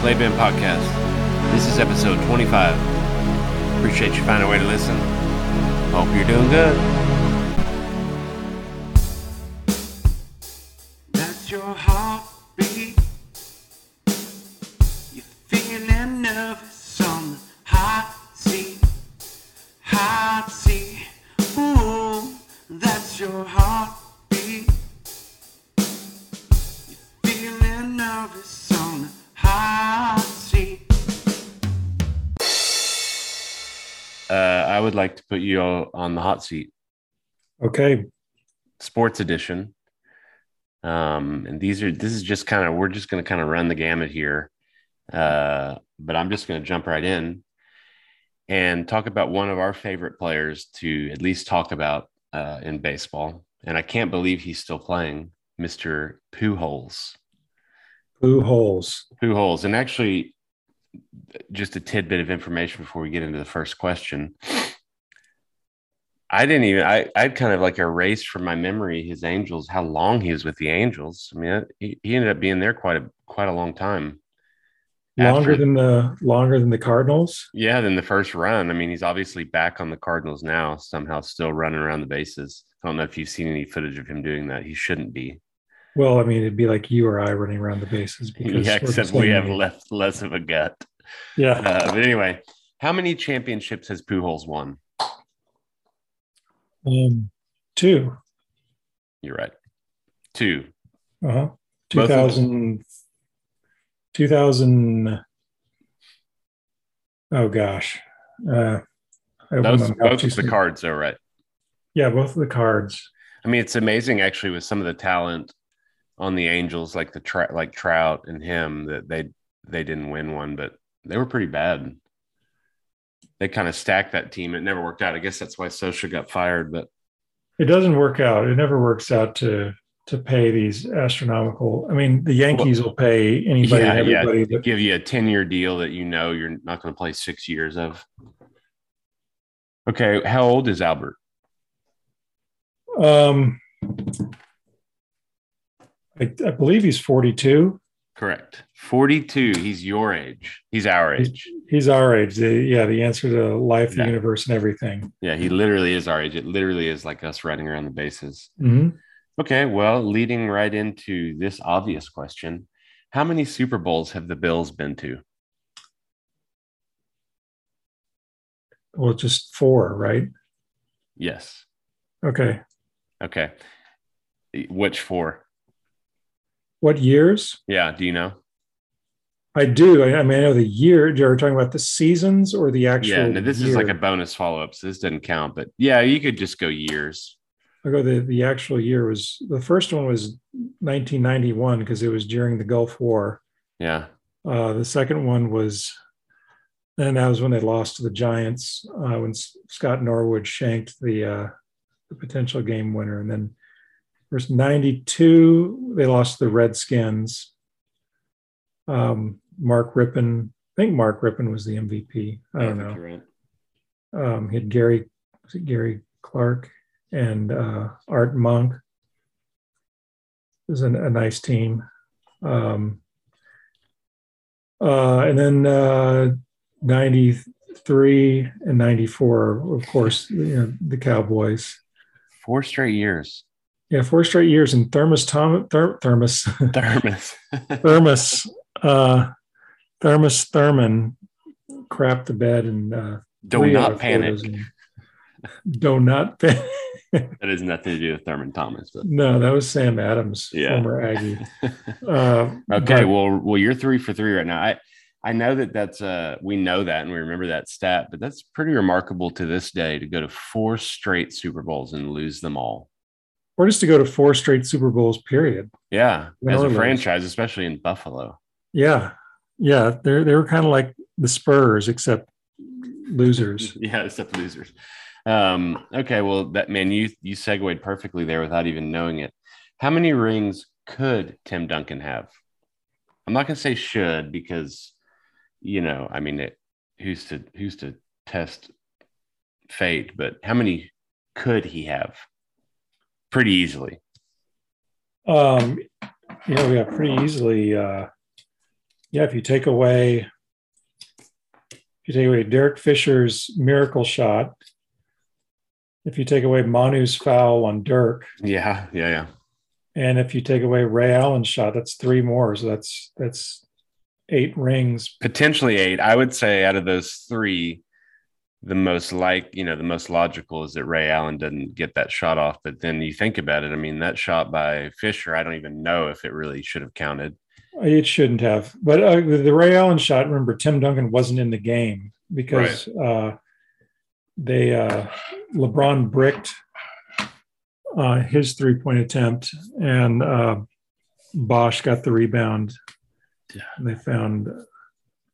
Clay Podcast. This is episode 25. Appreciate you finding a way to listen. Hope you're doing good. Put you on the hot seat, Okay. sports edition. Um, and these are this is just kind of we're just going to kind of run the gamut here, uh, but I'm just going to jump right in and talk about one of our favorite players to at least talk about uh, in baseball. And I can't believe he's still playing, Mr. Pujols. Holes. Pujols. And actually, just a tidbit of information before we get into the first question. I didn't even, I, I'd kind of like erased from my memory his Angels, how long he was with the Angels. I mean, he, he ended up being there quite a, quite a long time. Longer After- than the longer than the Cardinals. Yeah, than the first run. I mean, he's obviously back on the Cardinals now, somehow still running around the bases. I don't know if you've seen any footage of him doing that. He shouldn't be. Well, I mean, it'd be like you or I running around the bases because Yeah, except we have left less of a gut. Yeah. Uh, but anyway, how many championships has Pujols won? Um, two. You're right. Two. Uh huh. Both 2000, 2000. Oh gosh. Uh, Those both of the cards, though, right? Yeah, both of the cards. I mean, it's amazing actually with some of the talent on the Angels, like the tra- like Trout and him, that they they didn't win one, but they were pretty bad. They kind of stacked that team. It never worked out. I guess that's why Scioscia got fired. But It doesn't work out. It never works out to to pay these astronomical. I mean, the Yankees will pay anybody yeah, and yeah, that- give you a ten year deal that you know you're not going to play six years of. Okay, how old is Albert? Um, I, I believe he's 42. Correct. 42. He's your age. He's our age. he's our age. The, yeah, the answer to life, Yeah. the universe, and everything. Yeah, he literally is our age. It literally is like us running around the bases. Mhm. Okay, well, leading right into this obvious question How many Super Bowls have the Bills been to? Well, just four, right? Yes. Okay. Okay. Which four? What years? Yeah, do you know? I do. I, I mean, I know the year. You're talking about the seasons or the actual. Yeah, no, this is like a bonus follow up, so this doesn't count. But yeah, you could just go years. I'll go. The the actual year was the first one was 1991 because it was during the Gulf War. Yeah. Uh, the second one was, and that was when they lost to the Giants uh, when S- Scott Norwood shanked the uh, the potential game winner, and then first '92 they lost to the Redskins. Um, Mark Rypien, I think Mark Rypien was the MVP. I don't think know. right. Um, he had Gary, was it Gary Clark and uh, Art Monk. It was a, a nice team. Um, uh, and then uh, 93 and 94, of course, you know, the Cowboys. Four straight years. Yeah, four straight years. And Thermos, Tom, Ther, Thermos, Thermos. Thermos, uh, Thermos Thurman crapped the bed and uh, Do not panic. Do not panic. That has nothing to do with Thurman Thomas. But No, that was Sam Adams, Yeah. former Aggie. Uh, Okay, but- well, well, you're three for three right now. I, I know that that's uh, we know that and we remember that stat, but that's pretty remarkable to this day to go to four straight Super Bowls and lose them all. or just to go to four straight Super Bowls, period. Yeah, as a franchise, especially in Buffalo. Yeah, yeah, they're they were kind of like the Spurs, except losers. Yeah, except losers. Um, okay, well, that man, you you segued perfectly there without even knowing it. How many rings could Tim Duncan have? I'm not gonna say should because, you know, I mean, it, who's to who's to test fate? But how many could he have? Pretty easily. Um, Yeah, we got pretty easily. Uh, yeah, if you take away, if you take away Derek Fisher's miracle shot, if you take away Manu's foul on Dirk, Yeah, yeah, yeah. and if you take away Ray Allen's shot, that's three more. So that's that's eight rings. Potentially eight. I would say out of those three, the most like, you know, the most logical is that Ray Allen didn't get that shot off. But then you think about it, I mean, that shot by Fisher, I don't even know if it really should have counted. It shouldn't have, but uh, the Ray Allen shot. Remember, Tim Duncan wasn't in the game because uh, they uh, LeBron bricked uh, his three point attempt, and uh, Bosh got the rebound. Yeah. And they found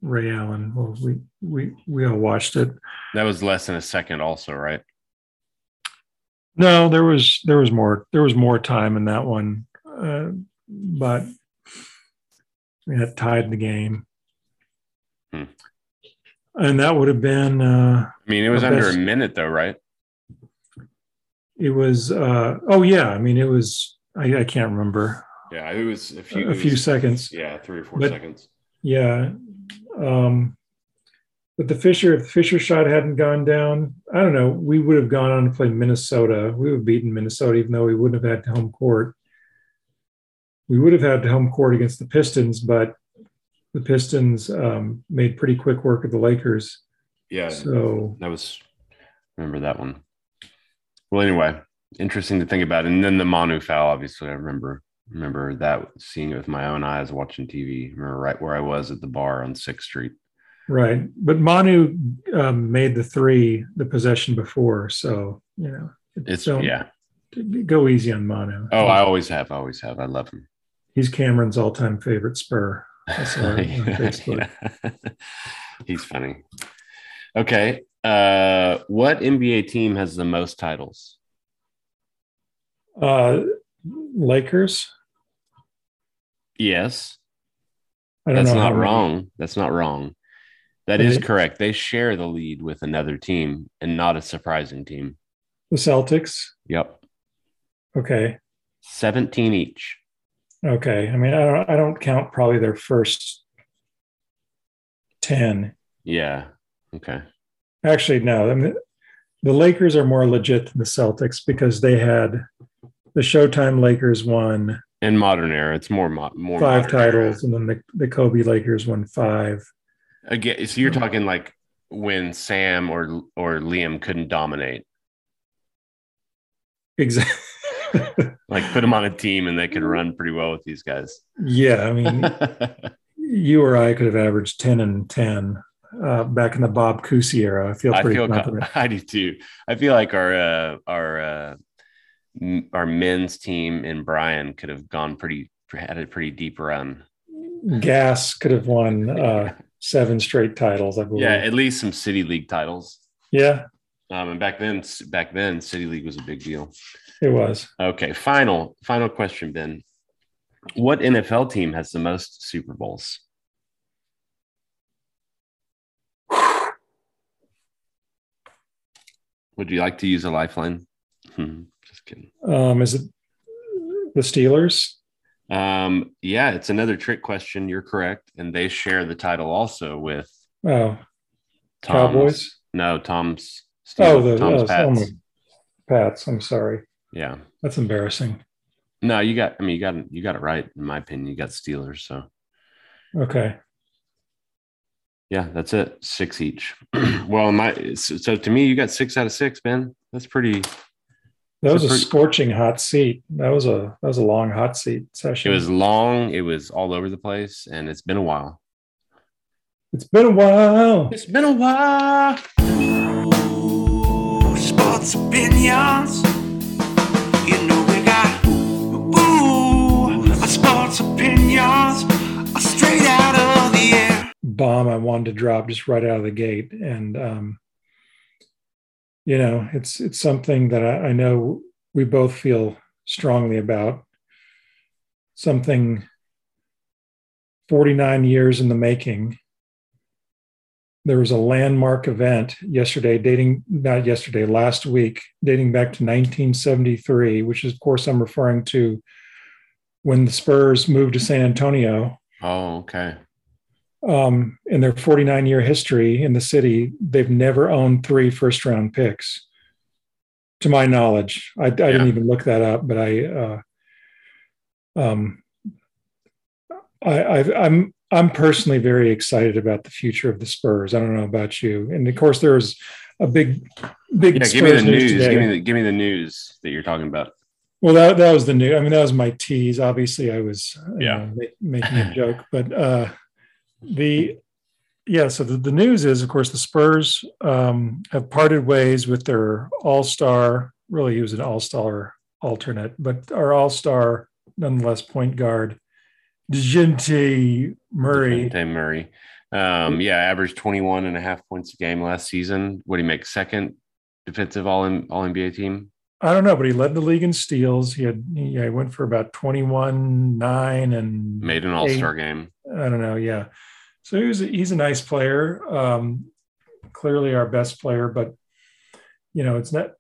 Ray Allen. Well, we we we all watched it. That was less than a second, also, right? No, there was there was more there was more time in that one, uh, but we had tied the game, Hmm. and that would have been. Uh, I mean, it was under best- a minute, though, right? it was. Uh, oh yeah, I mean it was. I, I can't remember Yeah, it was a few. a few was- seconds. Yeah, three or four But- seconds. Yeah. Um, but the Fisher, if the Fisher shot hadn't gone down, I don't know, we would have gone on to play Minnesota. We would have beaten Minnesota, even though we wouldn't have had home court. We would have had home court against the Pistons, but the Pistons um, made pretty quick work of the Lakers. Yeah, So that was. Remember that one? Well, anyway, interesting to think about. And then the Manu foul, obviously, I remember remember that seeing it with my own eyes watching TV. remember right where I was at the bar on Sixth Street. right, but Manu um, made the three the possession before, so you know It's yeah. go easy on Manu. Oh, I always have, I always have. I love him. He's Cameron's all-time favorite Spur. I saw it on Facebook. Yeah. He's funny. Okay. Uh, what NBA team has the most titles? Uh, Lakers. Yes, I don't that's not many. wrong. That's not wrong. That is correct. They share the lead with another team and not a surprising team. The Celtics. Yep. Okay. 17 each. Okay. I mean, I don't. I don't count probably their first ten. Yeah. Okay. Actually, no. I mean, the Lakers are more legit than the Celtics because they had the Showtime Lakers won In modern era, it's more mo- more five modern era. titles, and then the, the Kobe Lakers won five. Again, so you're talking like when Sam or or Liam couldn't dominate, Exactly. like put them on a team and they could run pretty well with these guys. yeah. I mean, you or I could have averaged 10 and 10 uh, back in the Bob Cousy era. I feel I pretty feel confident. I do too. I feel like our uh, our uh, m- our men's team and Brian could have gone pretty had a pretty deep run. Gas could have won uh, seven straight titles, I believe. Yeah, at least some city league titles. Yeah, Um, and back then, back then, city league was a big deal. It was. Okay, final final question, Ben. What NFL team has the most Super Bowls? Would you like to use a lifeline? Hmm, Just kidding. Um, is it the Steelers? Um, yeah, it's another trick question. You're correct, and they share the title also with Oh, Tom's, Cowboys? No, Tom's. Oh, the Tom's oh, Pats. oh Pats. I'm sorry. Yeah. That's embarrassing. No, you got. I mean, you got. it- You got it right. In my opinion, you got Steelers. So Okay. yeah, that's it. Six each. well, my so, so to me, you got six out of six, Ben. That's pretty. That was a pretty- scorching hot seat. That was a that was a long hot seat session. It was long. It was all over the place, and it's been a while. it's been a while. It's been a while. Ooh, sports opinions. Bomb I wanted to drop just right out of the gate. And um, you know, it's it's something that I, I know we both feel strongly about. Something 49 years in the making. There was a landmark event yesterday, dating not yesterday, last week, dating back to 1973, which is, of course, I'm referring to when the Spurs moved to San Antonio. Oh, okay. Um, in their 49 year history in the city, they've never owned three first round picks, to my knowledge. I, I didn't even look that up, but I, uh, um, I, I, I'm I'm personally very excited about the future of the Spurs. I don't know about you, and of course, there's a big, big. Yeah, give me the news. Give me the give me the news that you're talking about. Well, that that was the new. I mean, that was my tease. Obviously, I was yeah know, making a joke, but uh, the yeah. So the, the news is, of course, the Spurs um, have parted ways with their All Star. Really, he was an All Star alternate, but our All Star, nonetheless, point guard, Dejounte Murray. Dejounte Murray. Um, yeah, averaged 21 and a half points a game last season. What do he make? Second defensive all in all NBA team? I don't know, but he led the league in steals. He had yeah, he went for about 21, nine, and made an all-star game. I don't know. Yeah. So he's a, he's a nice player. Um, clearly our best player, but you know, it's not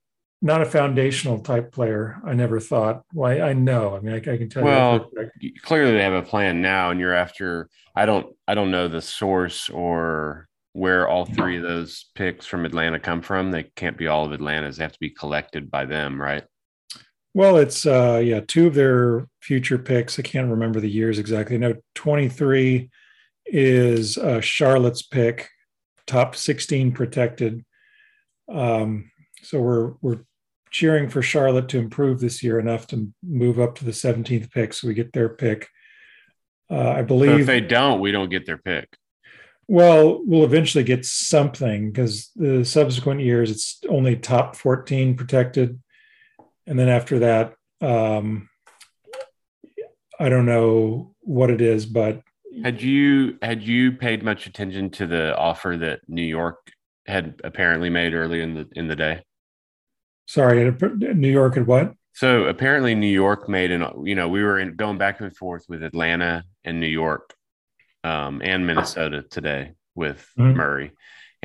not a foundational type player. I never thought. Why? Well, I, I, know. I mean, I, I can tell well, you. Well, clearly they have a plan now, and you're after. I don't. I don't know the source or where all three of those picks from Atlanta come from. They can't be all of Atlanta's. They have to be collected by them, right? Well, it's uh yeah, two of their future picks. I can't remember the years exactly. No, 23 is uh, Charlotte's pick, top 16 protected. Um, so we're we're cheering for Charlotte to improve this year enough to move up to the 17th pick, so we get their pick. Uh, I believe so if they don't, we don't get their pick. Well, we'll eventually get something because the subsequent years it's only top 14 protected. And then after that, um, I don't know what it is, but had you had you paid much attention to the offer that New York had apparently made early in the in the day? Sorry, New York had what? So apparently New York made an you know we were in, going back and forth with Atlanta and New York um, and Minnesota today with mm-hmm. Murray.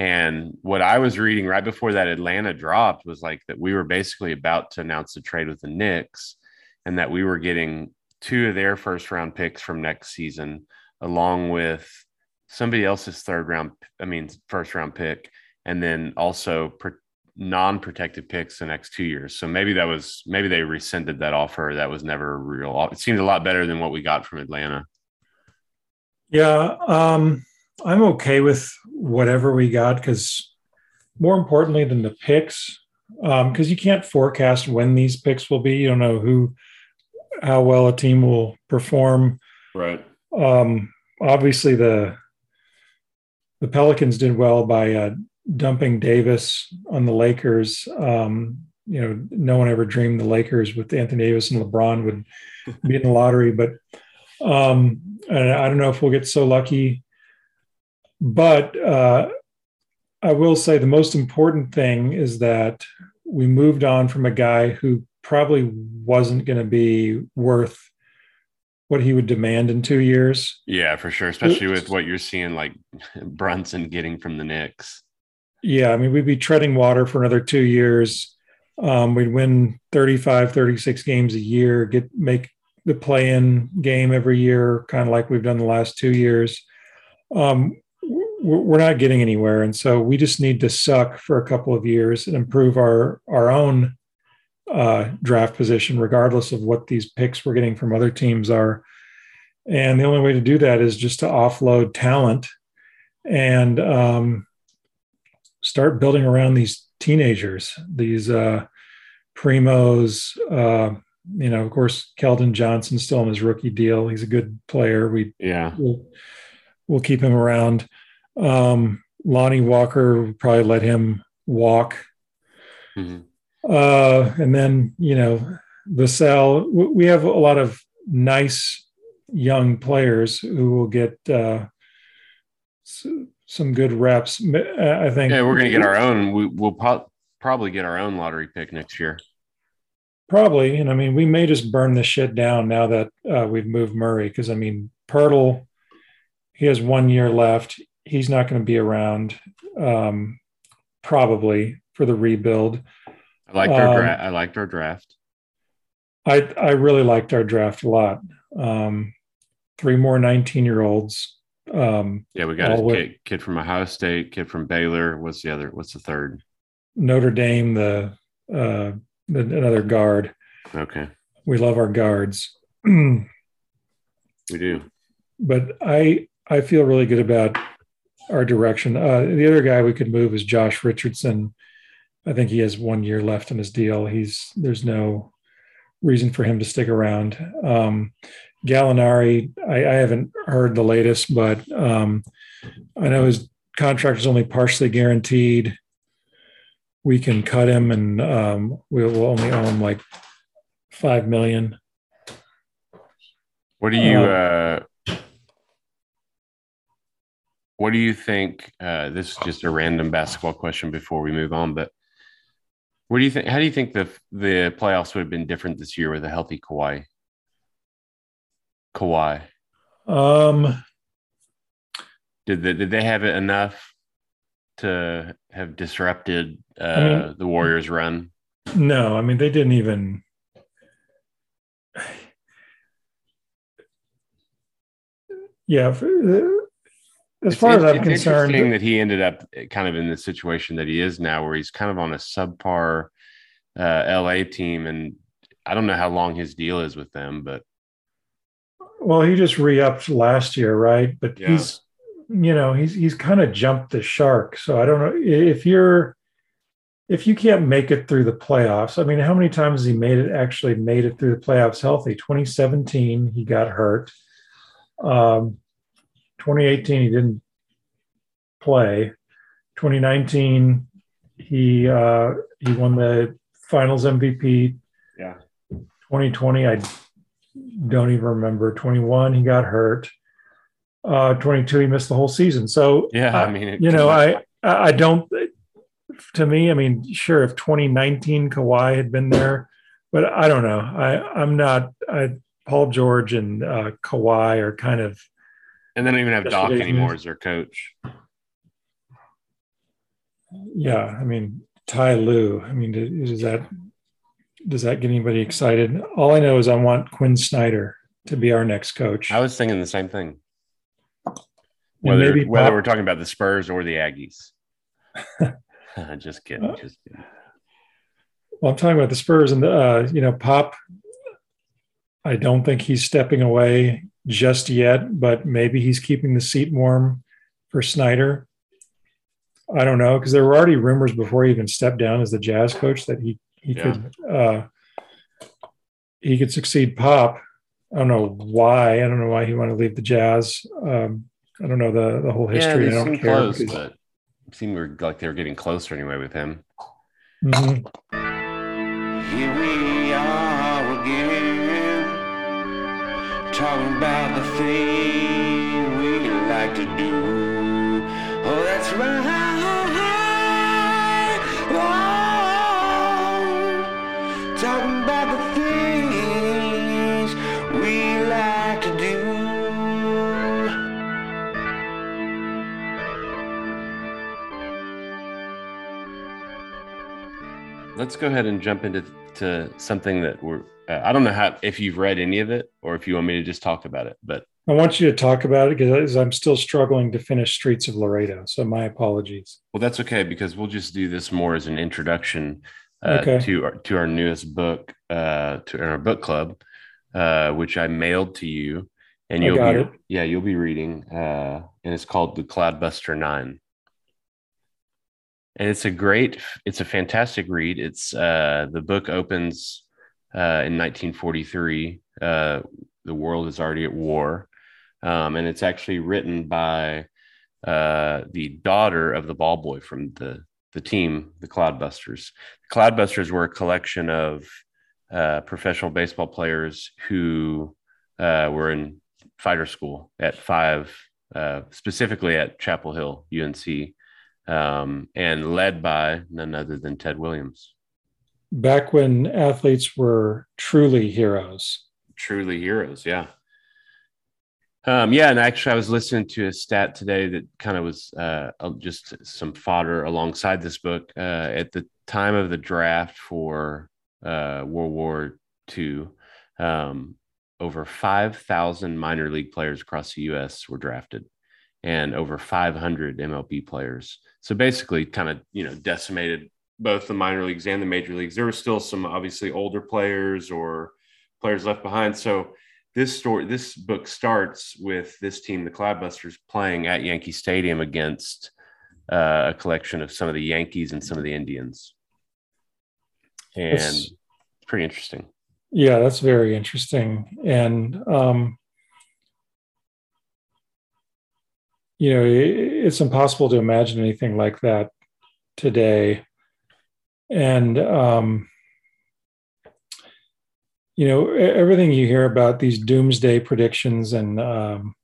And what I was reading right before that Atlanta dropped was like that we were basically about to announce the trade with the Knicks and that we were getting two of their first round picks from next season, along with somebody else's third round, I mean, first round pick, and then also per, non protected picks the next two years. So maybe that was, maybe they rescinded that offer. That was never real. It seemed a lot better than what we got from Atlanta. Yeah, um, I'm okay with whatever we got because more importantly than the picks, because um, you can't forecast when these picks will be. You don't know who, how well a team will perform. Right. Um, obviously, the the Pelicans did well by uh, dumping Davis on the Lakers. Um, you know, no one ever dreamed the Lakers with Anthony Davis and LeBron would be in the lottery, but um, and I don't know if we'll get so lucky, but uh, I will say the most important thing is that we moved on from a guy who probably wasn't going to be worth what he would demand in two years. Yeah, for sure. Especially with what you're seeing, like Brunson getting from the Knicks. Yeah, I mean, we'd be treading water for another two years. Um, we'd win 35, 36 games a year, get make the play-in game every year, kind of like we've done the last two years. Um, we're not getting anywhere, and so we just need to suck for a couple of years and improve our our own uh, draft position, regardless of what these picks we're getting from other teams are. And the only way to do that is just to offload talent and um, start building around these teenagers, these uh, primos. Uh, you know, of course, Keldon Johnson's still on his rookie deal. He's a good player. We yeah, we'll, we'll keep him around. Um, Lonnie Walker probably let him walk. Mm-hmm. Uh, and then you know, Vassell. We have a lot of nice young players who will get uh, some good reps. I think. Yeah, we're going to get our own. We, will po- probably get our own lottery pick next year. Probably, and I mean, we may just burn this shit down now that uh, we've moved Murray because I mean, Poeltl, he has one year left. He's not going to be around, um, probably for the rebuild. I liked our um, draft. I liked our draft. I I really liked our draft a lot. Um, three more 19 year olds. Um, Yeah, we got a with- kid, kid from Ohio State, kid from Baylor. What's the other? What's the third? Notre Dame, the, uh, the another guard. Okay, We love our guards. we do. but I I feel really good about our direction. Uh, the other guy we could move is Josh Richardson. I think he has one year left in his deal. He's there's no reason for him to stick around. Um, Gallinari, I, I haven't heard the latest, but um, I know his contract is only partially guaranteed. We can cut him, and um, we will only owe him like five million. What do you? Uh, what do you think? Uh, this is just a random basketball question before we move on, but what do you think? How do you think the the playoffs would have been different this year with a healthy Kawhi? Kawhi, Um, did they, did they have it enough to have disrupted uh, I mean- the Warriors' run? No, I mean they didn't even. Yeah, for- uh, as It's far as I'm it's concerned, interesting that he ended up kind of in the situation that he is now, where he's kind of on a subpar uh, LA team, and I don't know how long his deal is with them, but well, he just re-upped last year, right? But Yeah. he's, you know, he's he's kind of jumped the shark. So I don't know if you're, if you can't make it through the playoffs. I mean, how many times has he made it? Actually, made it through the playoffs healthy. 2017, he got hurt. Um, 2018, he didn't play. 2019, he uh, he won the Finals MVP. Yeah. 2020, I don't even remember. 21, he got hurt. Uh, 22, he missed the whole season. So yeah, uh, I mean, it you know, I I don't. To me, I mean, sure, if 2019 Kawhi had been there, but I don't know. I I'm not. I Paul George and uh, Kawhi are kind of and they don't even have Doc anymore as their coach. yeah. I mean, Ty Lue. I mean, does that does that get anybody excited? All I know is I want Quin Snyder to be our next coach. I was thinking the same thing. Whether maybe whether we're talking about the Spurs or the Aggies. just kidding, Uh, just kidding. Well, I'm talking about the Spurs and the, uh, you know, Pop. I don't think he's stepping away just yet, but maybe he's keeping the seat warm for Snyder. I don't know because there were already rumors before he even stepped down as the Jazz coach that he he Yeah. could uh, he could succeed Pop. I don't know why. I don't know why he wanted to leave the Jazz. Um, I don't know the the whole Yeah, history. they I don't care. close, because- but it seemed like they were getting closer anyway with him. Mhm. Talking about the thing we like to do. Oh, that's right. Oh, talking about the things we like to do. Let's go ahead and jump into to something that we're. Uh, I don't know how if you've read any of it or if you want me to just talk about it, but I want you to talk about it because I'm still struggling to finish Streets of Laredo. So my apologies. well, that's okay because we'll just do this more as an introduction uh, Okay. to our to our newest book, uh, to our book club, uh, which I mailed to you, and you'll got be it. yeah you'll be reading, uh, and it's called the Cloudbuster Nine. and it's a great it's a fantastic read it's uh the book opens uh in 1943 uh the world is already at war um and it's actually written by uh the daughter of the ball boy from the the team the cloudbusters the cloudbusters were a collection of uh professional baseball players who uh were in fighter school at five specifically at chapel hill unc um, and led by none other than Ted Williams. Back when athletes were truly heroes. Truly heroes, yeah. Um, yeah, and actually, I was listening to a stat today that kind of was uh, just some fodder alongside this book. Uh, at the time of the draft for uh, World War II, um, over 5,000 minor league players across the US were drafted and over 500 MLB players. So basically, kind of, you know, decimated both the minor leagues and the major leagues. There were still some obviously older players or players left behind. So this story, this book starts with this team, the Cloudbusters, playing at Yankee Stadium against uh, a collection of some of the Yankees and some of the Indians, and It's- pretty interesting. Yeah, that's very interesting. And, um, you know, it's impossible to imagine anything like that today. And, um, you know, everything you hear about these doomsday predictions and, um,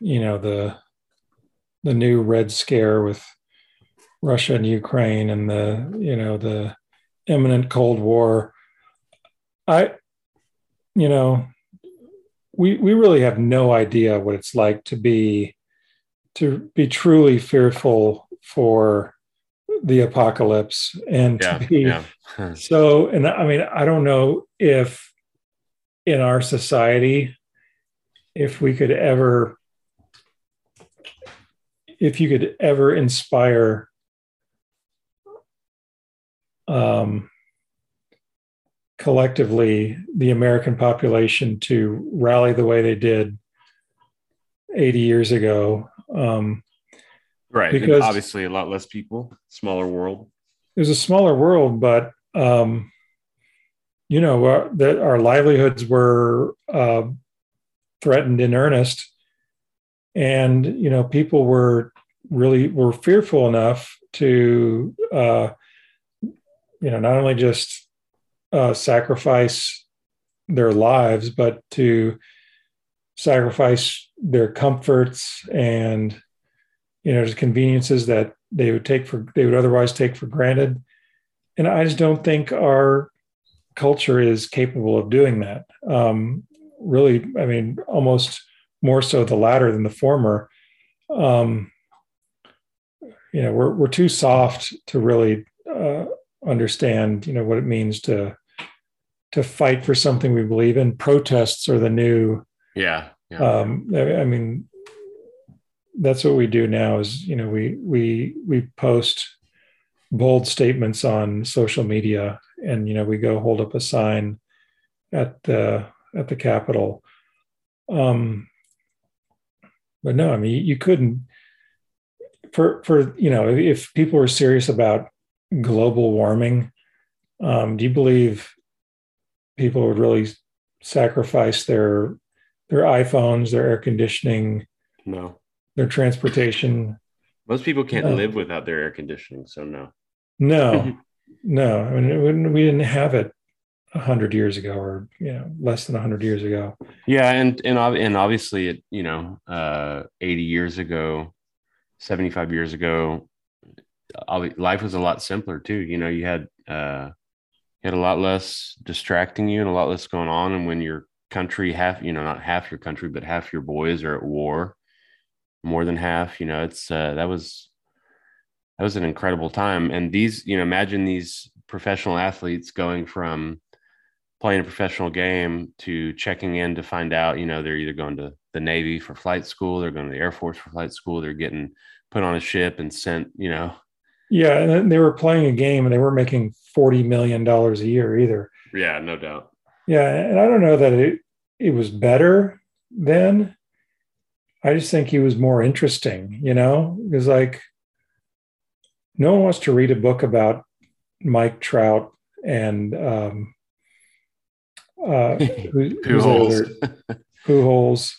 you know, the, the new Red Scare with Russia and Ukraine and the, you know, the imminent Cold War. I, you know, we we really have no idea what it's like to be to be truly fearful for the apocalypse and Yeah, to be yeah, so. And I mean, I don't know if in our society, if we could ever, if you could ever inspire um, collectively the American population to rally the way they did 80 years ago. Um, right. and Because- obviously, a lot less people, smaller world. it was a smaller world, but um, you know uh, that our livelihoods were uh, threatened in earnest, and you know people were really were fearful enough to uh, you know not only just uh, sacrifice their lives, but to sacrifice their comforts and you know just conveniences that they would take for they would otherwise take for granted and i just don't think our culture is capable of doing that um, really i mean almost more so the latter than the former um, you know we're, we're too soft to really uh, understand you know what it means to to fight for something we believe in protests are the new Yeah. Yeah. um I, I mean that's what we do now is you know we we we post bold statements on social media and you know we go hold up a sign at the at the capitol um but no i mean you couldn't for for you know if people were serious about global warming um do you believe people would really sacrifice their their iPhones, their air conditioning, no. Their transportation. Most people can't No. live without their air conditioning. So, no. No, no. I mean, we didn't have it a hundred years ago, or you know, less than a hundred years ago. Yeah, and and and obviously, it you know, uh, eighty years ago, seventy five years ago, life was a lot simpler too. You know, you had uh, you had a lot less distracting you and a lot less going on. And when your country half, you know, not half your country, but half your boys are at war, more than half. You know, it's uh, that was that was an incredible time. And these, you know, imagine these professional athletes going from playing a professional game to checking in to find out, you know, they're either going to the Navy for flight school, they're going to the Air Force for flight school, they're getting put on a ship and sent, you know, Yeah, and they were playing a game, and they weren't making forty million dollars a year either. yeah, no doubt. Yeah, and I don't know that it it was better then. I just think he was more interesting, you know, because like no one wants to read a book about Mike Trout and um, uh, who, who's the other- Pujols. Pujols.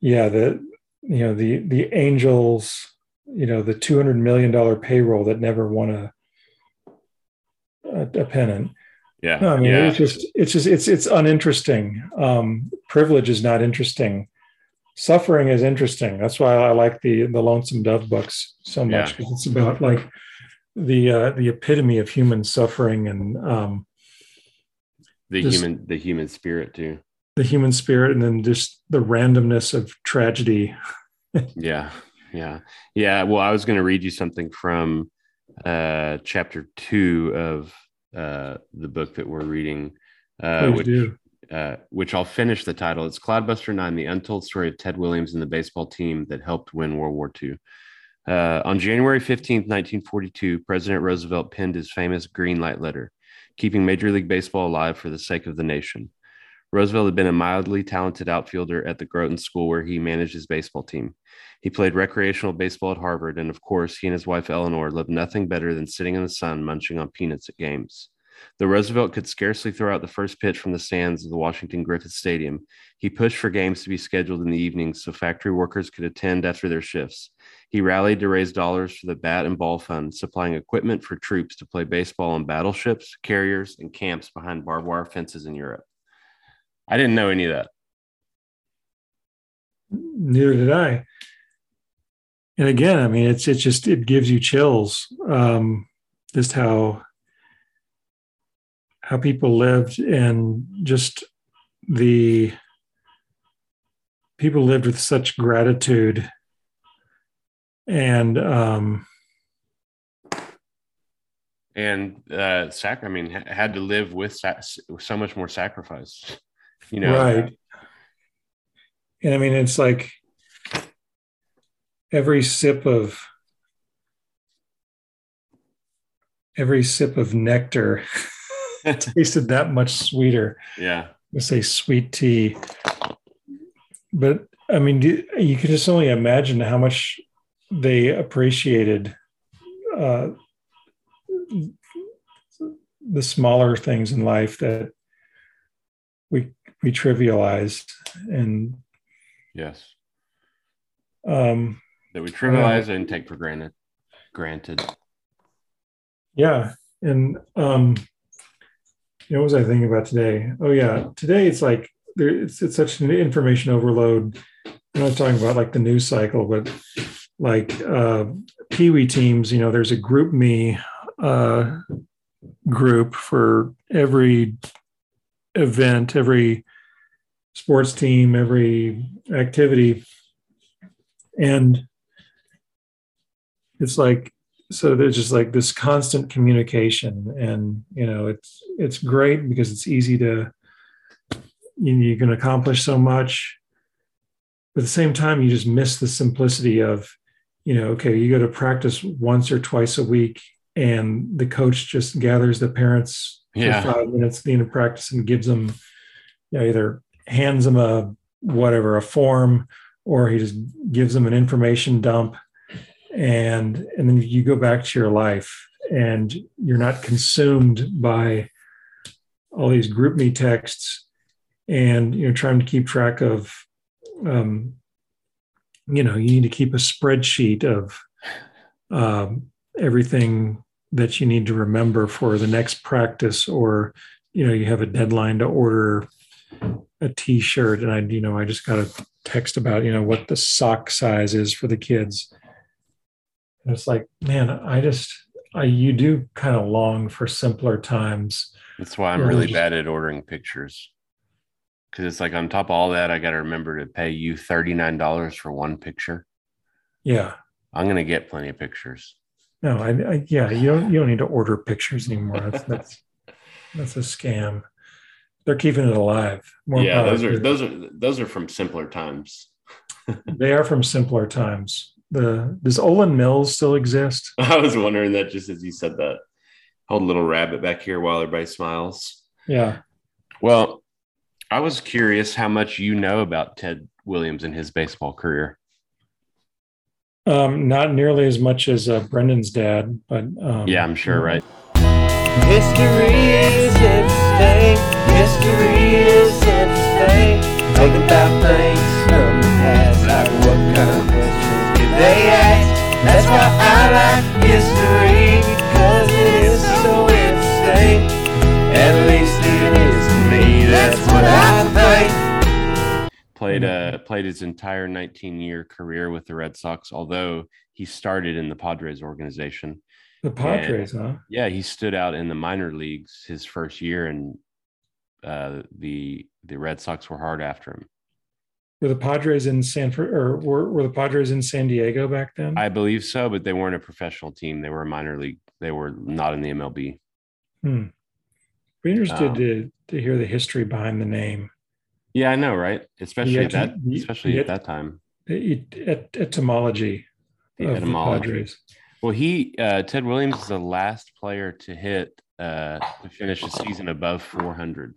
Yeah, the you know the the Angels, you know the two hundred million dollar payroll that never won a a, a pennant. yeah. No, I mean yeah. it's just it's just it's it's uninteresting. Um, privilege is not interesting. Suffering is interesting. That's why I like the the Lonesome Dove books so much Yeah. because it's about like the uh, the epitome of human suffering and um, the just- human the human spirit too. the human spirit, and then just the randomness of tragedy. Yeah. Yeah. Yeah. Well, I was going to read you something from uh chapter two of uh the book that we're reading. Uh Please which do. Uh, which I'll finish the title. It's Cloudbuster Nine: The Untold Story of Ted Williams and the baseball team that helped win World War II. Uh, on January 15, 1942, President Roosevelt penned his famous green light letter, keeping Major League Baseball alive for the sake of the nation. Roosevelt had been a mildly talented outfielder at the Groton School where he managed his baseball team. He played recreational baseball at Harvard, and of course, he and his wife Eleanor loved nothing better than sitting in the sun munching on peanuts at games. Though Roosevelt could scarcely throw out the first pitch from the stands of the Washington Griffith Stadium, he pushed for games to be scheduled in the evenings so factory workers could attend after their shifts. He rallied to raise dollars for the Bat and Ball Fund, supplying equipment for troops to play baseball on battleships, carriers, and camps behind barbed wire fences in Europe. I didn't know any of that. Neither did I. And again, I mean, it's it's just it gives you chills. Um, just how how people lived and just the people lived with such gratitude and um And uh, sac- I mean, ha- had to live with sa- so much more sacrifice. You know, right and i mean it's like every sip of every sip of nectar tasted that much sweeter. Yeah, let's say sweet tea. But i mean you can just only imagine how much they appreciated uh, the smaller things in life that we we trivialize and yes, um that we trivialize and take for granted. Granted, yeah. And um you know, what was i thinking about today? Oh yeah. Today it's like there it's, it's such an information overload. I'm not talking about like the news cycle but like uh Pee Wee teams you know there's a GroupMe uh group for every event every sports team every activity. And it's like so there's just like this constant communication and you know it's it's great because it's easy to you, you can accomplish so much but at the same time you just miss the simplicity of you know okay you go to practice once or twice a week and the coach just gathers the parents Yeah. for five minutes at the end of practice and gives them you know either hands them a whatever a form or he just gives them an information dump and and then you go back to your life and you're not consumed by all these GroupMe texts and you're trying to keep track of um, you know you need to keep a spreadsheet of um, everything that you need to remember for the next practice or you know you have a deadline to order a t-shirt. And i you know i just got a text about you know what the sock size is for the kids and it's like man i just i you do kind of long for simpler times that's why I'm Yeah, really just- bad at ordering pictures. Because it's like on top of all that, I got to remember to pay you thirty nine dollars for one picture. yeah I'm gonna get plenty of pictures. no I, I yeah you don't you don't need to order pictures anymore that's that's that's a scam they're keeping it alive More yeah, those are those are those are from simpler times. they are from simpler times the does Olan Mills still exist I was wondering that just as you said that. Hold a little rabbit back here while everybody smiles. yeah Well, I was curious how much you know about Ted Williams and his baseball career. Um, not nearly as much as uh, Brendan's dad, but um, Yeah, I'm sure, right? History is interesting. History is interesting. Think about things That's why I like history, because it is so interesting. At least it is to me. That's what I think. Played uh played his entire 19 year career with the Red Sox, although he started in the Padres organization. the Padres, huh? Yeah, he stood out in the minor leagues his first year, and uh, the the Red Sox were hard after him. Were the Padres in San or were, were the Padres in San Diego back then? I believe so, but they weren't a professional team. They were a minor league. They were not in the MLB. Hmm. Be interested Um, to to hear the history behind the name, Yeah, I know, right? Especially at that, especially you- at that time. the et- et- etymology The of etymology. the Padres. Well, he uh, Ted Williams is the last player to hit uh, to finish a season above 400.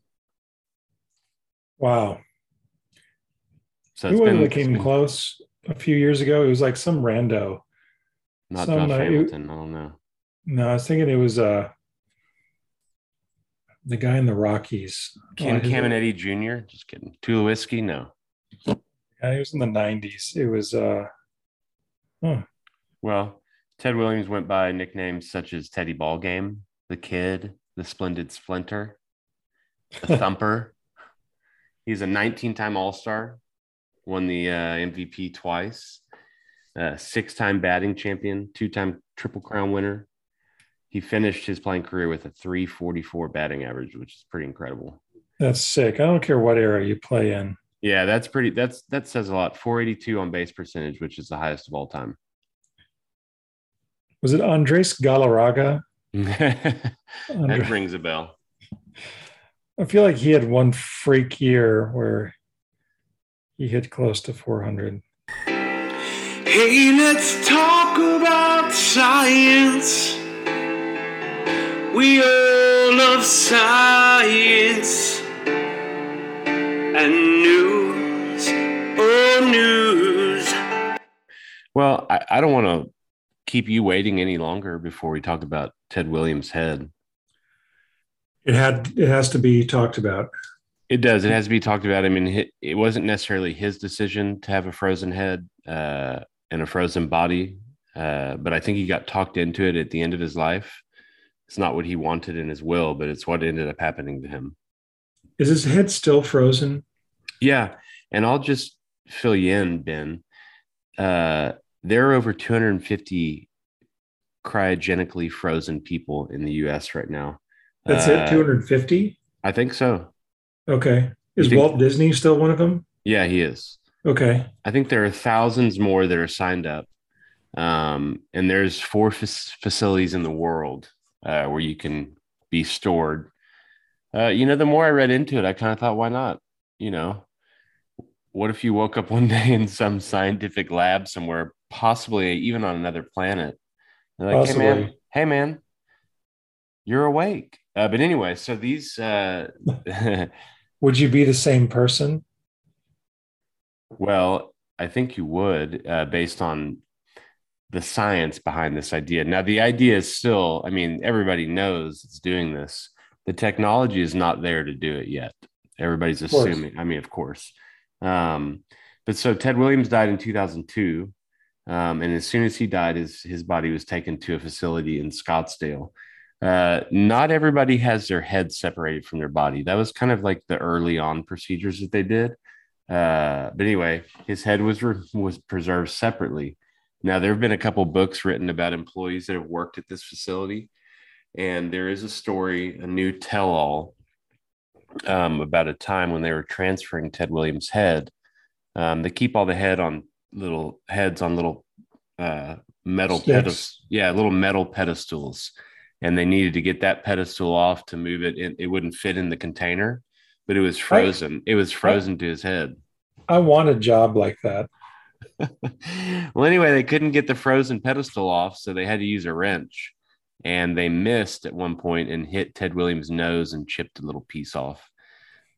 Wow, So it's was been, that came been close a few years ago? It was like some rando. not some, Josh uh, it- I don't know. No, I was thinking it was uh the guy in the Rockies. Ken Oh, Caminiti Jr. Just kidding. Tulowitzki? No. Yeah, he was in the '90s. It was uh, oh, Well, Ted Williams went by nicknames such as Teddy Ballgame, the Kid, the Splendid Splinter, the Thumper. He's a 19-time All-Star, won the uh, MVP twice, uh, six-time batting champion, two-time Triple Crown winner. He finished his playing career with a 344 batting average, which is pretty incredible. that's sick. I don't care what era you play in. Yeah, that's pretty. That's that says a lot. 482 on base percentage, which is the highest of all time. Was it Andres Galarraga? that Andre- rings a bell. I feel like he had one freak year where he hit close to 400. Hey, let's talk about science. We all love science and news. Oh, news. Well, I, I don't want to keep you waiting any longer before we talk about Ted Williams' head. It had it has to be talked about. It does. It has to be talked about. I mean, it, wasn't necessarily his decision to have a frozen head uh, and a frozen body, uh, but I think he got talked into it at the end of his life. It's not what he wanted in his will, but it's what ended up happening to him. Is his head still frozen? Yeah. And I'll just fill you in, Ben. Uh, there are over 250 cryogenically frozen people in the US right now. That's Uh, it, 250? I think so. Okay. Is think- Walt Disney still one of them? Yeah, he is. Okay. I think there are thousands more that are signed up. Um, and there's four fac- facilities in the world uh, where you can be stored. Uh, you know, the more I read into it, I kind of thought, why not? You know, what if you woke up one day in some scientific lab somewhere, possibly even on another planet? Like, hey man, hey man, you're awake. Uh, but anyway, so these uh, Would you be the same person? Well, I think you would, uh, based on the science behind this idea. Now, the idea is still, I mean, everybody knows it's doing this. The technology is not there to do it yet. Everybody's assuming, I mean, of course. Um, but so Ted Williams died in 2002. Um, and as soon as he died, his, his body was taken to a facility in Scottsdale. Uh, not everybody has their head separated from their body. That was kind of like the early on procedures that they did. Uh, but anyway, his head was re- was preserved separately. Now there have been a couple books written about employees that have worked at this facility, and there is a story, a new tell-all, um, about a time when they were transferring Ted Williams' head. Um, they keep all the head on little heads on little uh, metal pedestals. Yeah, little metal pedestals, and they needed to get that pedestal off to move it. In, it wouldn't fit in the container, but it was frozen. it was frozen to his head. I want a job like that. well, anyway, they couldn't get the frozen pedestal off, so they had to use a wrench. And they missed at one point and hit Ted Williams' nose and chipped a little piece off.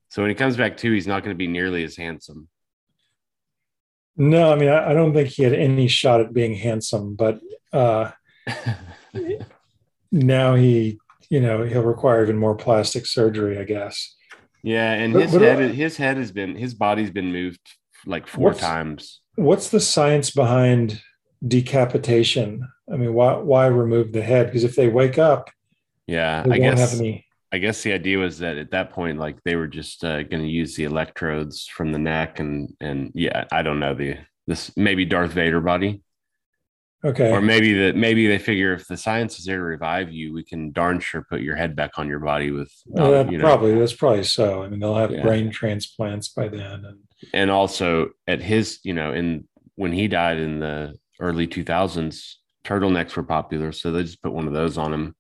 So when he comes back to, he's not going to be nearly as handsome. No, I mean, I, I don't think he had any shot at being handsome, but uh, now he, you know, he'll require even more plastic surgery, I guess. yeah, and But- his but, head, uh, his head has been, his body's been moved like four What's- times. What's the science behind decapitation? I mean, why why remove the head? Because if they wake up, Yeah, they I won't guess. have any. I guess the idea was that at that point, like they were just uh, going to use the electrodes from the neck, and and yeah, I don't know the this maybe Darth Vader body. Okay, or maybe that maybe they figure if the science is there to revive you, we can darn sure put your head back on your body with, Well, that you know, probably that's probably so. I mean, they'll have Yeah. brain transplants by then, and and also at his, you know, in when he died in the early two thousands, turtlenecks were popular, so they just put one of those on him.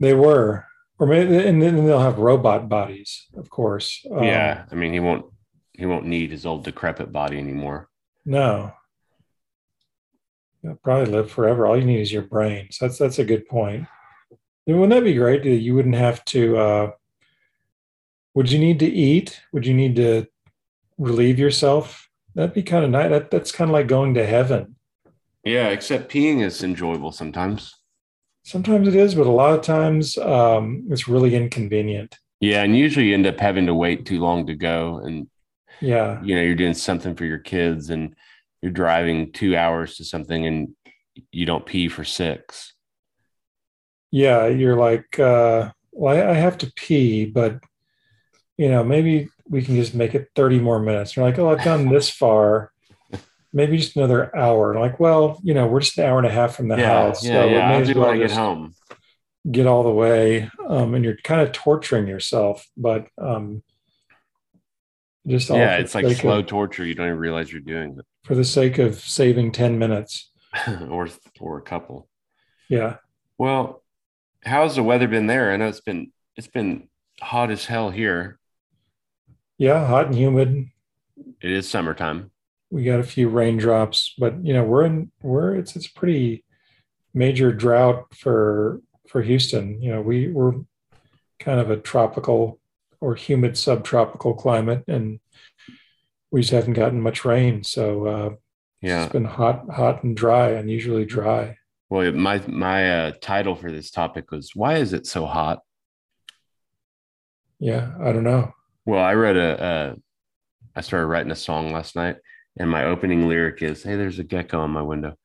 they were. or maybe and then they'll have robot bodies, of course. Um, yeah, I mean he won't he won't need his old decrepit body anymore. No. You'll probably live forever. All you need is your brain. So that's that's a good point. And wouldn't that be great? that You wouldn't have to. Uh, would you need to eat? Would you need to relieve yourself? That'd be kind of nice. That, that's kind of like going to heaven. Yeah, except peeing is enjoyable sometimes. Sometimes it is, but a lot of times um, it's really inconvenient. Yeah, and usually you end up having to wait too long to go, and Yeah. you know you're doing something for your kids, and you're driving two hours to something, and you don't pee for six. Yeah. You're like, uh, well, I, I have to pee, but, you know, maybe we can just make it 30 more minutes. You're like, oh, I've gone this far. Maybe just another hour. And like, well, you know, we're just an hour and a half from the yeah, house. yeah, we yeah. I'll do well when I get home. get all the way. Um, and you're kind of torturing yourself, but um, just all Yeah, it's like slow of- torture. You don't even realize you're doing for the sake of saving 10 minutes. or or a couple. Yeah. Well, how's the weather been there? I know it's been it's been hot as hell here. Yeah. Hot and humid. It is summertime. We got a few raindrops, but you know, we're in, we're, it's, it's pretty major drought for, for Houston. You know, we, we're kind of a tropical or humid subtropical climate and we just haven't gotten much rain. So, uh, Yeah. it's been hot, hot and dry, unusually dry. Well, my my uh, title for this topic was "Why is it so hot?" Yeah. I don't know. Well, I wrote a, uh, I started writing a song last night, and my opening lyric is, "Hey, there's a gecko on my window."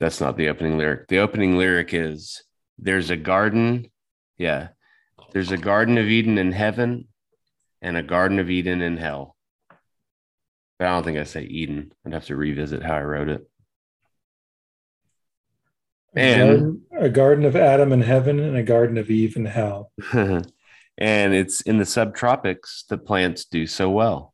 That's not the opening lyric. The opening lyric is, "There's a garden, yeah, there's a garden of Eden in heaven, and a garden of Eden in hell." I don't think I say Eden. I'd have to revisit how I wrote it. A And- a garden of Adam in heaven and a garden of Eve in hell. and it's in the subtropics the plants do so well.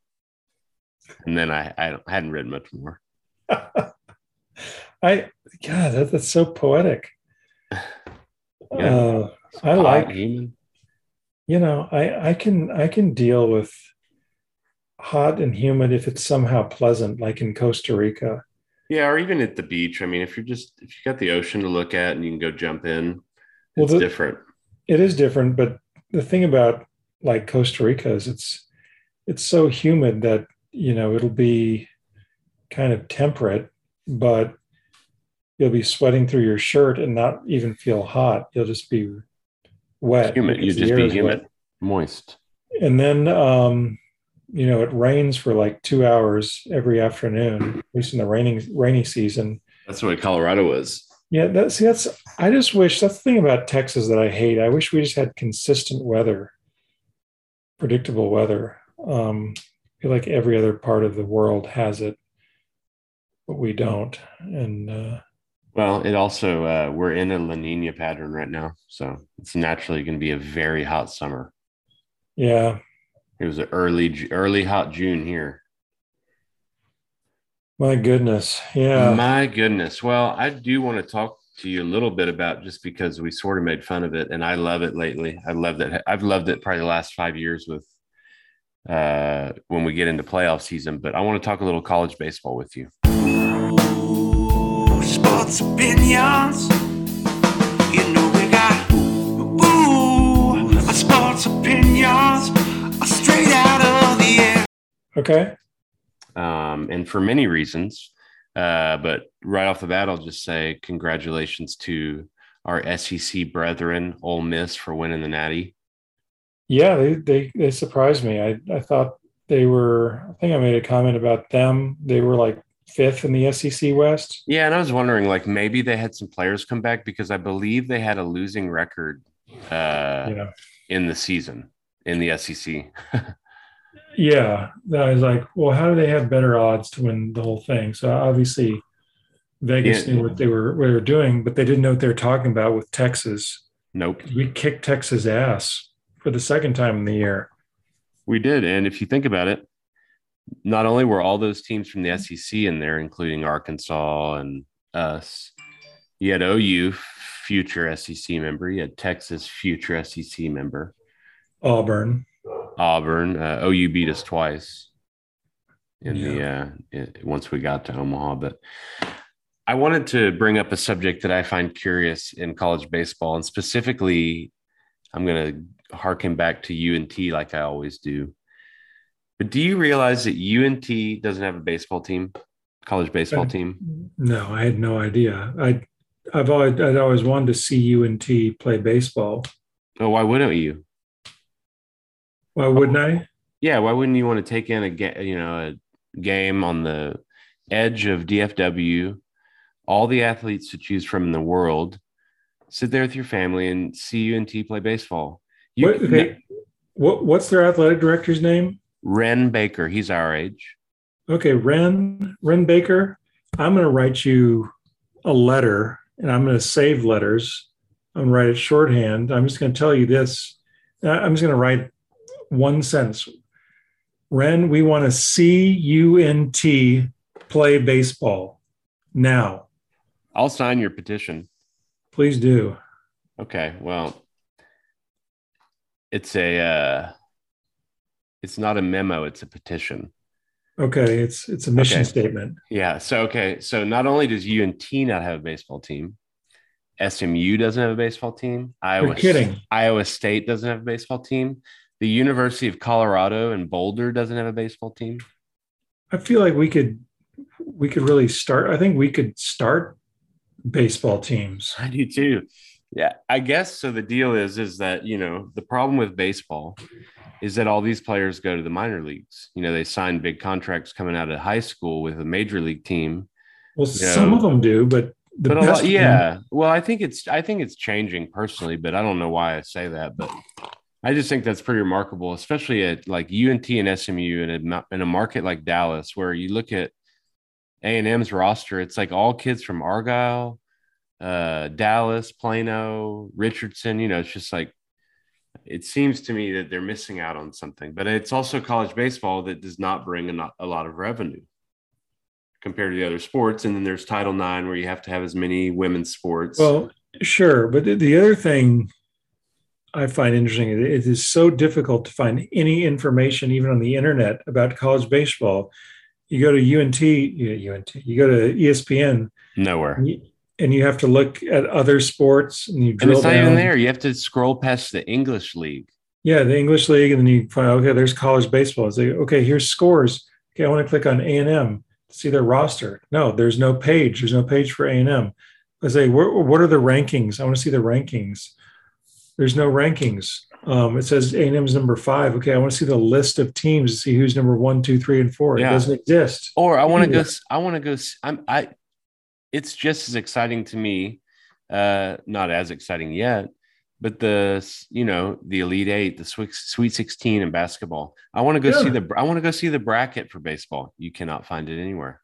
And then I I don't- hadn't read much more. I God, that, that's so poetic. Yeah. Uh, I like human. you know I I can I can deal with hot and humid if it's somehow pleasant, like in Costa Rica. Yeah, or even at the beach. I mean, if you're just if you got the ocean to look at and you can go jump in, Well, it's the- different. It is different, but the thing about like Costa Rica is it's it's so humid that you know it'll be kind of temperate, but you'll be sweating through your shirt and not even feel hot. You'll just be wet. Humid. You just be humid, wet. moist. and then um you know it rains for like two hours every afternoon at least in the raining rainy season That's what Colorado was. yeah that's see that's i just wish that's the thing about texas that i hate i wish we just had consistent weather predictable weather um I feel like every other part of the world has it but we don't and uh Well, it also uh, we're in a La Nina pattern right now, so it's naturally going to be a very hot summer. yeah It was an early early hot June here. my goodness yeah My goodness. Well, I do want to talk to you a little bit about just because we sort of made fun of it, and I love it lately. I love that. I've loved it probably the last five years with uh, when we get into playoff season. But I want to talk a little college baseball with you. Ooh, sports opinions. Okay um, and for many reasons. Uh, but right off the bat, I'll just say congratulations to our SEC brethren, Ole Miss, for winning the Natty. Yeah, they they they surprised me. I I thought they were. I think I made a comment about them. They were like fifth in the SEC West. Yeah, and I was wondering, like maybe they had some players come back because I believe they had a losing record uh, You know. in the season in the SEC. Yeah, I was like, well, how do they have better odds to win the whole thing? So obviously, Vegas Yeah. knew what they were what they were doing, but they didn't know what they were talking about with Texas. Nope, We kicked Texas ass for the second time in the year. we did. And if you think about it, not only were all those teams from the SEC in there, including Arkansas and us, you had OU future SEC member. You had Texas, future SEC member. Auburn. Auburn. Uh, OU beat us twice in the uh, i- once we got to Omaha. But I wanted to bring up a subject that I find curious in college baseball, and specifically, I'm going to harken back to UNT like I always do. But do you realize that UNT doesn't have a baseball team, college baseball Uh, team? No, I had no idea. I, I've always, I'd always wanted to see UNT play baseball. Oh, why wouldn't you? Why wouldn't I? Yeah, why wouldn't you want to take in a ga- you know a game on the edge of DFW, all the athletes to choose from in the world, sit there with your family and see UNT play baseball. You, What, okay, what, what's their athletic director's name? Wren Baker, he's our age. Okay, Wren, Wren Baker. I'm going to write you a letter, and I'm going to save letters. I'm going to write it shorthand. I'm just going to tell you this. I'm just going to write one sentence. Wren, we want to see UNT play baseball now. I'll sign your petition. Please do. Okay, well, it's a uh, it's not a memo; it's a petition. Okay, it's it's a mission Okay. statement. Yeah. So okay. So not only does UNT not have a baseball team, SMU doesn't have a baseball team. Iowa kidding. Iowa State doesn't have a baseball team. The University of Colorado in Boulder doesn't have a baseball team. I feel like we could we could really start. I think we could start baseball teams. I do too. Yeah, I guess so. The deal is, is that you know the problem with baseball is that all these players go to the minor leagues. You know, they sign big contracts coming out of high school with a major league team. Well, Yeah. some of them do, but the but best lot, yeah. Well, I think it's I think it's changing personally, but I don't know why I say that. But I just think that's pretty remarkable, especially at like UNT and SMU in a in a market like Dallas, where you look at A and M's roster, it's like all kids from Argyle, uh, Dallas, Plano, Richardson. You know, it's just like it seems to me that they're missing out on something. But it's also college baseball that does not bring a, lot of revenue compared to the other sports. And then there's Title IX, where you have to have as many women's sports. Well, sure, but the other thing I find interesting it is so difficult to find any information, even on the internet, about college baseball. You go to UNT, you, UNT, you go to ESPN, nowhere. and you, and you have to look at other sports, and you And it's not down. even there. You have to scroll past the English league. Yeah, the English league, and then you find okay, there's college baseball. It's like okay, here's scores. Okay, I want to click on A and M to see their roster. No, there's no page. There's no page for A and M. I say, what are the rankings? I want to see the rankings. There's no rankings. Um, it says A and M's number five. Okay, I want to see the list of teams to see who's number one, two, three, and four. It doesn't exist. Or I want to go. I want to go. I'm. I. It's just as exciting to me. Uh, not as exciting yet, but the you know the Elite Eight, the Sweet Sweet Sixteen in basketball. I want to go see the. I want to go see the bracket for baseball. You cannot find it anywhere,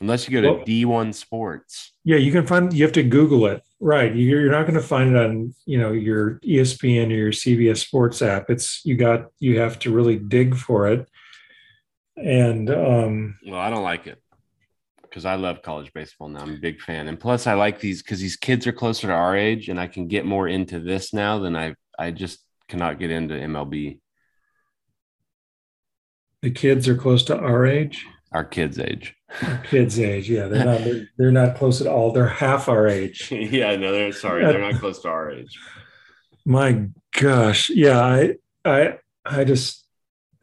unless you go to Well- D one Sports. Yeah, you can find. You have to Google it. Right, you're, you're not going to find it on you know your ESPN or your CBS Sports app. It's you got you have to really dig for it. And um, Well, I don't like it because I love college baseball now. I'm a big fan, and plus I like these because these kids are closer to our age, and I can get more into this now than I. I just cannot get into MLB. the kids are close to our age, Our kids' age. our kids' age. Yeah, they're not. They're, they're not close at all. They're half our age. yeah, no, they're sorry, they're not close to our age. My gosh, yeah. I I I just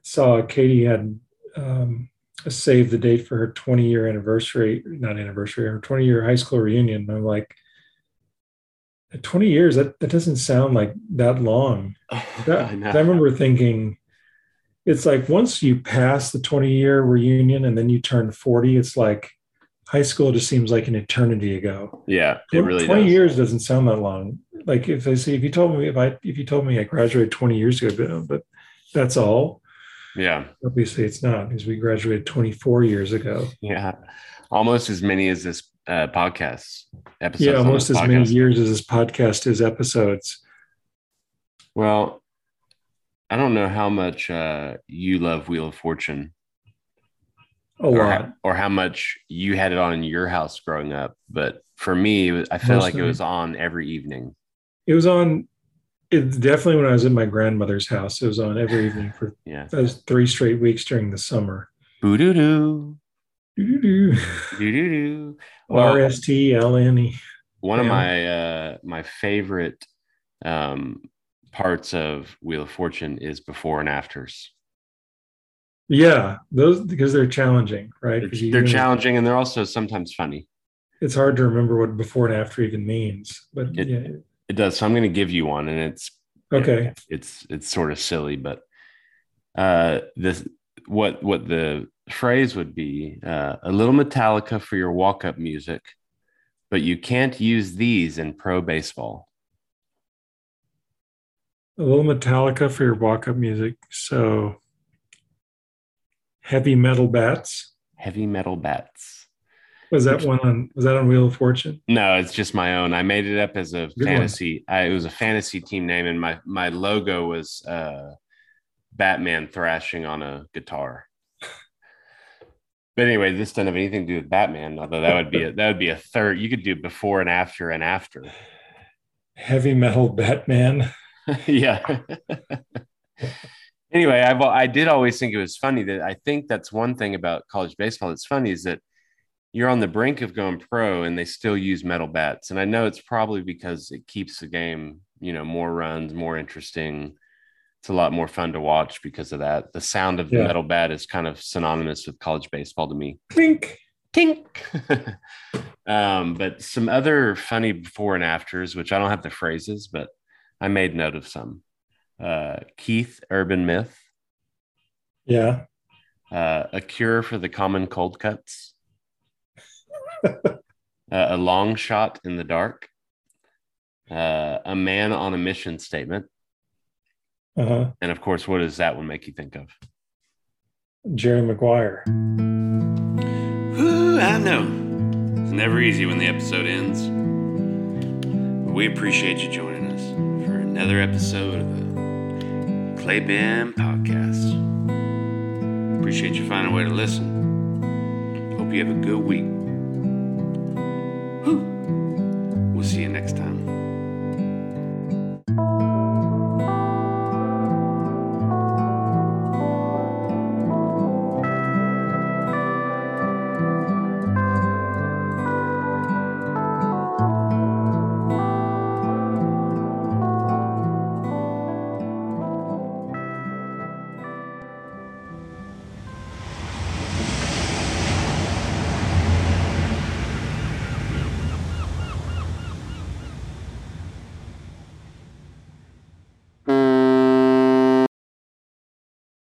saw Katie had um, a save the date for her 20 year anniversary, not anniversary, her 20 year high school reunion. And I'm like, 20 years, that, that doesn't sound like that long. That- I. I remember thinking, it's like once you pass the 20 year reunion and then you turn 40, it's like high school just seems like an eternity ago. yeah, it really 20 does. years doesn't sound that long. Like if I see, if you told me, if I, if you told me I graduated 20 years ago, but, but that's all, Yeah, obviously it's not because we graduated 24 years ago. yeah, almost as many as this uh, podcast episodes. Yeah, almost as many years as this podcast is episodes. Well, I don't know how much uh, you love Wheel of Fortune. A or, lot. how, or how much you had it on in your house growing up. But for me, was- I feel like it was on every evening. It was on. It definitely when I was at my grandmother's house. It was on every evening for Yeah. those three straight weeks during the summer. Boo doo doo. Doo doo doo. Well- R S T L N E. One of my uh my favorite um parts of Wheel of Fortune is before and afters. Yeah, those because they're challenging, right? They're, they're challenging and they're also sometimes funny. It's hard to remember what before and after even means, but It- yeah. It does. So I'm going to give you one, and it's Okay. it's it's sort of silly, but uh, this what what the phrase would be uh, a little Metallica for your walk up music, but you can't use these in pro baseball. A little Metallica for your walk-up music. So heavy metal bats. Heavy metal bats. Was that one on was that on Wheel of Fortune? No, it's just my own. I made it up as a one. fantasy. I, it was a fantasy team name, and my my logo was uh, Batman thrashing on a guitar. But anyway, this doesn't have anything to do with Batman. Although that would be a, that would be a third. You could do before and after and after. Heavy metal Batman. yeah. anyway, I've I did always think it was funny that I think that's one thing about college baseball that's funny is that you're on the brink of going pro and they still use metal bats. And I know it's probably because it keeps the game, you know, more runs, more interesting. It's a lot more fun to watch because of that. The sound of the Yeah. metal bat is kind of synonymous with college baseball to me. Clink. Tink. um, but some other funny before and afters, which I don't have the phrases, but I made note of some. Uh, Keith Urban Myth, Yeah. uh, a cure for the common cold cuts, uh, a long shot in the dark, uh, a man on a mission statement, Uh-huh. and of course, what does that one make you think of? Jerry Maguire. Ooh, I know. It's never easy when the episode ends. We appreciate you joining us for another episode of the Clay Ben Podcast. Appreciate you finding a way to listen. Hope you have a good week. Whew. We'll see you next time.